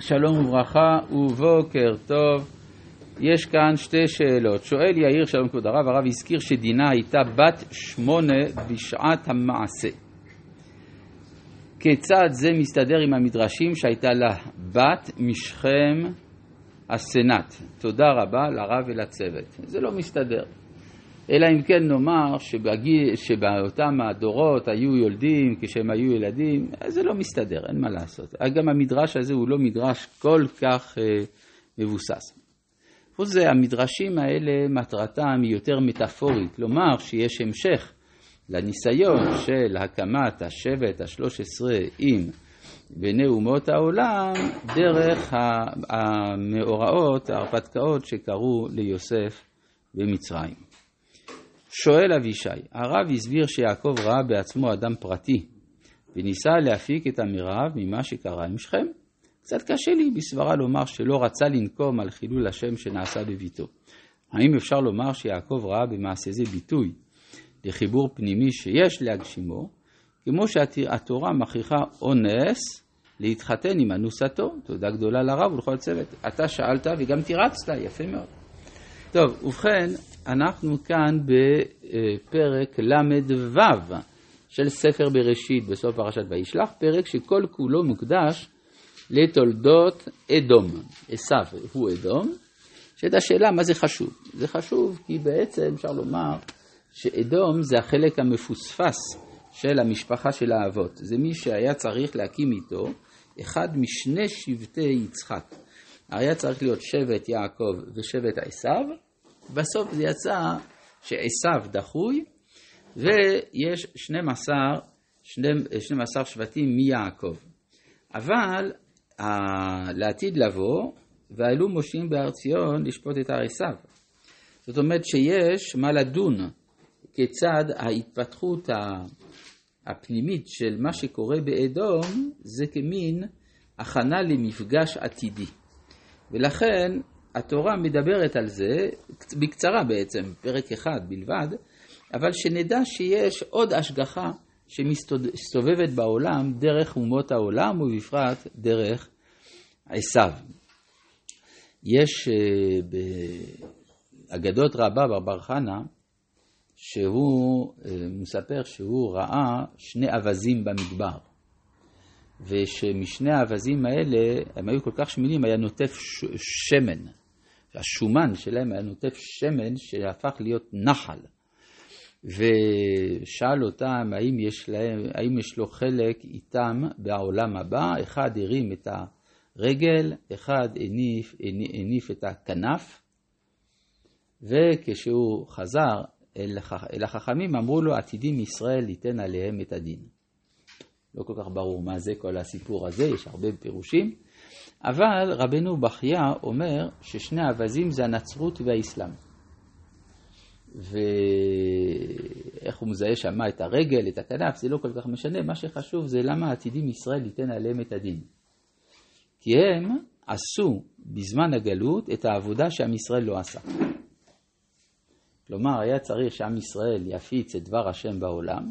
שלום וברכה ובוקר טוב. יש כאן שתי שאלות. שואל יאיר, שלום כבוד הרב, הרב הזכיר שדינה הייתה בת שמונה בשעת המעשה. כיצד זה מסתדר עם המדרשים שהייתה לה בת משכם הסנאט? תודה רבה לרב ולצוות. זה לא מסתדר. אלא אם כן נאמר שבגיל, שבאותם הדורות היו יולדים כשהם היו ילדים, זה לא מסתדר, אין מה לעשות. גם המדרש הזה הוא לא מדרש כל כך אה, מבוסס. חוץ זה, המדרשים האלה מטרתם היא יותר מטאפורית, כלומר שיש המשך לניסיון של הקמת השבט השלוש עשרה עם בני אומות העולם דרך המאורעות, ההרפתקאות שקרו ליוסף במצרים. שואל אבישי, הרב הסביר שיעקב ראה בעצמו אדם פרטי וניסה להפיק את המרב ממה שקרה עם שכם. קצת קשה לי בסברה לומר שלא רצה לנקום על חילול השם שנעשה בביתו. האם אפשר לומר שיעקב ראה במעשה זה ביטוי לחיבור פנימי שיש להגשימו, כמו שהתורה מכריחה אונס להתחתן עם אנוסתו, תודה גדולה לרב ולכל הצוות. אתה שאלת וגם תירצת, יפה מאוד. טוב, ובכן, אנחנו כאן בפרק ל"ו של ספר בראשית בסוף פרשת וישלח, פרק שכל כולו מוקדש לתולדות אדום. עשיו הוא אדום, שאת השאלה מה זה חשוב. זה חשוב כי בעצם אפשר לומר שאדום זה החלק המפוספס של המשפחה של האבות. זה מי שהיה צריך להקים איתו אחד משני שבטי יצחק. היה צריך להיות שבט יעקב ושבט עשיו, בסוף זה יצא שעשיו דחוי ויש 12, 12 שבטים מיעקב. אבל לעתיד לבוא, ועלו מושיעים בהר ציון לשפוט את הר עשיו. זאת אומרת שיש מה לדון כיצד ההתפתחות הפנימית של מה שקורה באדום זה כמין הכנה למפגש עתידי. ולכן התורה מדברת על זה, בקצרה בעצם, פרק אחד בלבד, אבל שנדע שיש עוד השגחה שמסתובבת בעולם דרך אומות העולם ובפרט דרך עשיו. יש אה, באגדות רבה ברבר חנה, שהוא אה, מספר שהוא ראה שני אווזים במדבר, ושמשני האווזים האלה, הם היו כל כך שמנים, היה נוטף שמן. השומן שלהם היה נוטף שמן שהפך להיות נחל. ושאל אותם האם יש, להם, האם יש לו חלק איתם בעולם הבא, אחד הרים את הרגל, אחד הניף, הניף את הכנף, וכשהוא חזר אל החכמים אמרו לו עתידים ישראל ייתן עליהם את הדין. לא כל כך ברור מה זה כל הסיפור הזה, יש הרבה פירושים, אבל רבנו בחייא אומר ששני האווזים זה הנצרות והאסלאם. ואיך הוא מזהה שמה את הרגל, את הכנף, זה לא כל כך משנה, מה שחשוב זה למה עתידים ישראל ייתן עליהם את הדין. כי הם עשו בזמן הגלות את העבודה שעם ישראל לא עשה. כלומר, היה צריך שעם ישראל יפיץ את דבר השם בעולם,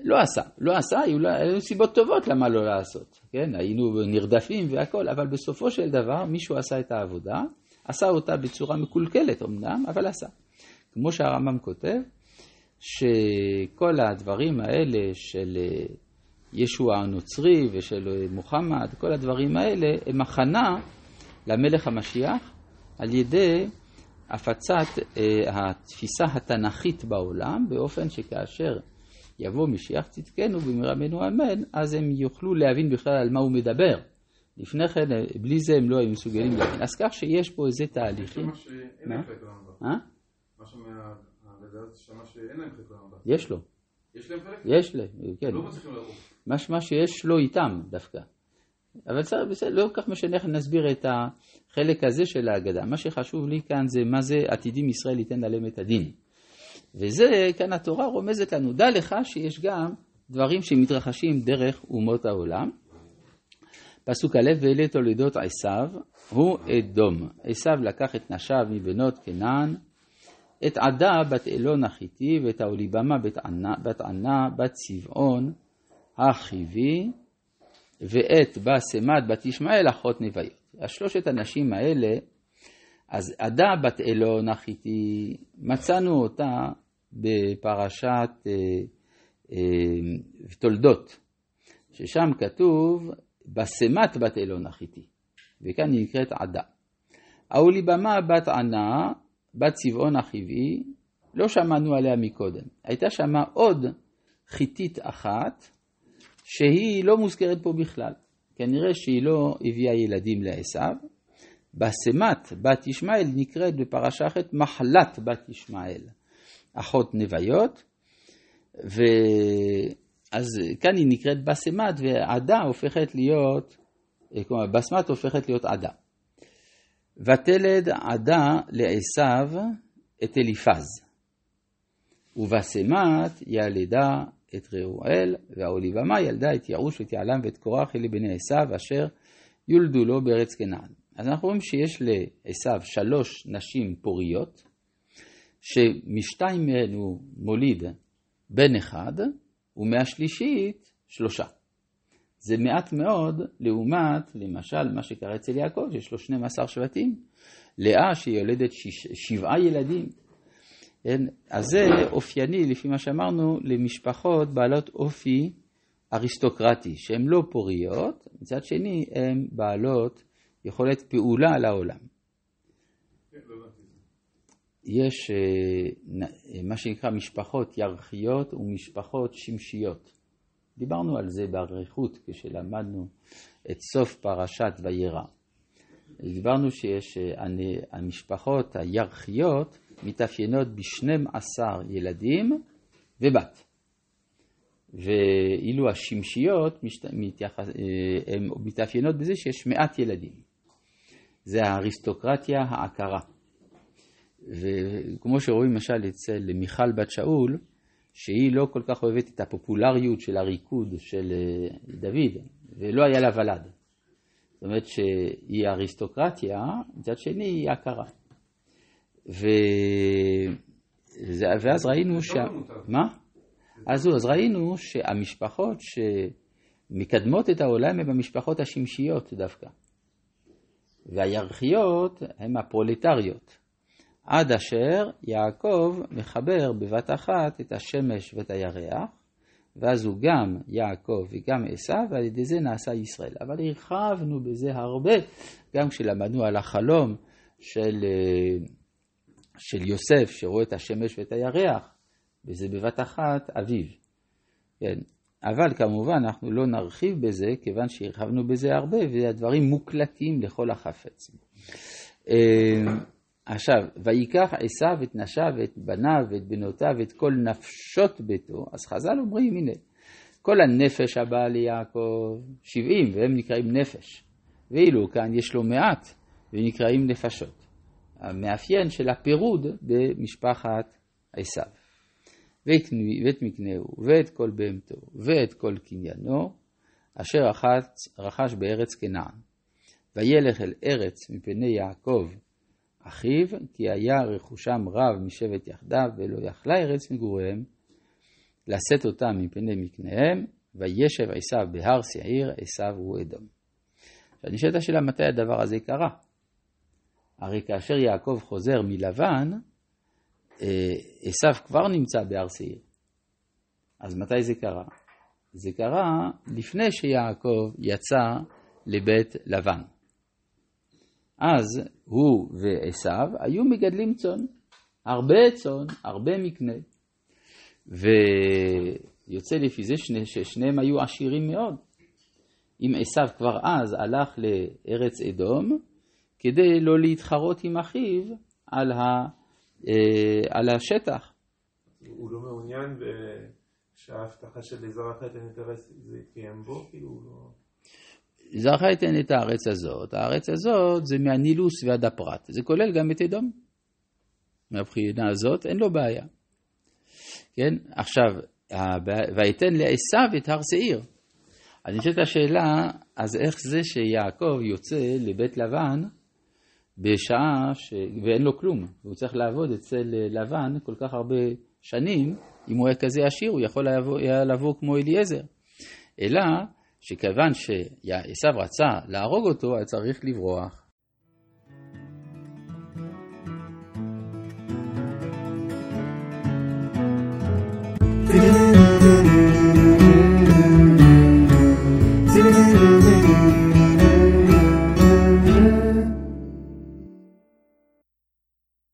לא עשה. לא עשה, היו, היו סיבות טובות למה לא לעשות. כן, היינו נרדפים והכל, אבל בסופו של דבר מישהו עשה את העבודה, עשה אותה בצורה מקולקלת אמנם, אבל עשה. כמו שהרמב"ם כותב, שכל הדברים האלה של אה, ישוע הנוצרי ושל אה, מוחמד, כל הדברים האלה הם הכנה למלך המשיח על ידי הפצת אה, התפיסה התנ"כית בעולם, באופן שכאשר יבוא משיח צדקנו במהרה בנו אמן, אז הם יוכלו להבין בכלל על מה הוא מדבר. לפני כן, בלי זה הם לא היו מסוגלים להבין. אז כך שיש פה איזה תהליכים. יש לו. יש להם חלק? יש להם, כן. לא מצליחים לערוך. מה שיש לו איתם דווקא. אבל בסדר, לא כל כך משנה איך נסביר את החלק הזה של ההגדה. מה שחשוב לי כאן זה מה זה עתידים ישראל ייתן עליהם את הדין. וזה, כאן התורה רומזת לנו, דע לך שיש גם דברים שמתרחשים דרך אומות העולם. פסוק א', ואלה תולדות עשיו, הוא אדום. עשיו לקח את נשיו מבנות כנען, את עדה בת אלון החיתי ואת האוליבמה בת ענה, בת ענה בת צבעון החיבי ואת בסמת בת ישמעאל אחות נוויות. השלושת הנשים האלה, אז עדה בת אלון החיתי, מצאנו אותה בפרשת אה, אה, תולדות, ששם כתוב בסמת בת אלון החיתי, וכאן היא נקראת עדה. האוליבמה בת ענה, בת צבעון החיבי, לא שמענו עליה מקודם. הייתה שמה עוד חיתית אחת, שהיא לא מוזכרת פה בכלל. כנראה שהיא לא הביאה ילדים לעשו. בסמת בת ישמעאל נקראת בפרשה אחרת מחלת בת ישמעאל, אחות נוויות, ואז כאן היא נקראת בסמת ועדה הופכת להיות, כלומר בסמת הופכת להיות עדה. ותלד עדה לעשו את אליפז, ובסמת ילדה את ראואל, והאוליבמה ילדה את יעוש ואת יעלם ואת קורח אלה בני עשו אשר יולדו לו בארץ כנען. אז אנחנו רואים שיש לעשו שלוש נשים פוריות, שמשתיים מהן הוא מוליד בן אחד, ומהשלישית שלושה. זה מעט מאוד לעומת, למשל, מה שקרה אצל יעקב, שיש לו 12 שבטים, לאה שהיא יולדת שש, שבעה ילדים. כן? אז זה אופייני, לפי מה שאמרנו, למשפחות בעלות אופי אריסטוקרטי, שהן לא פוריות, מצד שני הן בעלות יכולת פעולה על העולם. יש אה, מה שנקרא משפחות ירחיות ומשפחות שמשיות. דיברנו על זה באריכות כשלמדנו את סוף פרשת וירא. דיברנו שיש אה, המשפחות הירחיות מתאפיינות ב-12 ילדים ובת. ואילו השמשיות אה, מתאפיינות בזה שיש מעט ילדים. זה האריסטוקרטיה העקרה. וכמו שרואים למשל אצל מיכל בת שאול, שהיא לא כל כך אוהבת את הפופולריות של הריקוד של אה, דוד, ולא היה לה ולד. זאת אומרת שהיא אריסטוקרטיה, מצד שני היא הכרה. ו... ואז ראינו ש... מה? אז אז ראינו שהמשפחות שמקדמות את העולם הן המשפחות השמשיות דווקא. והירחיות הן הפרולטריות. עד אשר יעקב מחבר בבת אחת את השמש ואת הירח, ואז הוא גם יעקב וגם עשיו, ועל ידי זה נעשה ישראל. אבל הרחבנו בזה הרבה, גם כשלמדנו על החלום של, אה, של יוסף, שרואה את השמש ואת הירח, וזה בבת אחת אביו. כן. אבל כמובן אנחנו לא נרחיב בזה, כיוון שהרחבנו בזה הרבה, והדברים מוקלטים לכל החפץ. עכשיו, ויקח עשיו את נשיו ואת בניו ואת בנותיו ואת כל נפשות ביתו, אז חז"ל אומרים, הנה, כל הנפש הבאה ליעקב, שבעים, והם נקראים נפש. ואילו כאן יש לו מעט, ונקראים נפשות. המאפיין של הפירוד במשפחת עשיו. ואת מקנהו, ואת כל בהמתו, ואת כל קניינו, אשר רחץ, רכש בארץ כנען. וילך אל ארץ מפני יעקב אחיו, כי היה רכושם רב משבט יחדיו, ולא יכלה ארץ מגוריהם, לשאת אותם מפני מקניהם, וישב עשיו בהר שעיר, עשיו הוא אדום. עכשיו נשאלת השאלה מתי הדבר הזה קרה. הרי כאשר יעקב חוזר מלבן, אה, עשיו כבר נמצא בהר שעיר. אז מתי זה קרה? זה קרה לפני שיעקב יצא לבית לבן. אז הוא ועשיו היו מגדלים צאן, הרבה צאן, הרבה מקנה. ויוצא לפי זה שני, ששניהם היו עשירים מאוד. אם עשיו כבר אז הלך לארץ אדום, כדי לא להתחרות עם אחיו על, ה, אה, על השטח. הוא לא מעוניין שההבטחה של אזור אחר זה יתקיים בו? כאילו הוא לא... אתן את הארץ הזאת, הארץ הזאת זה מהנילוס ועד הפרת, זה כולל גם את אדום. מהבחינה הזאת אין לו בעיה. כן, עכשיו, ויתן לעשו את הר שעיר. אז נשאלת השאלה, אז איך זה שיעקב יוצא לבית לבן בשעה ש... ואין לו כלום, והוא צריך לעבוד אצל לבן כל כך הרבה שנים, אם הוא היה כזה עשיר הוא יכול היה לבוא כמו אליעזר. אלא שכיוון שעשו רצה להרוג אותו, היה צריך לברוח.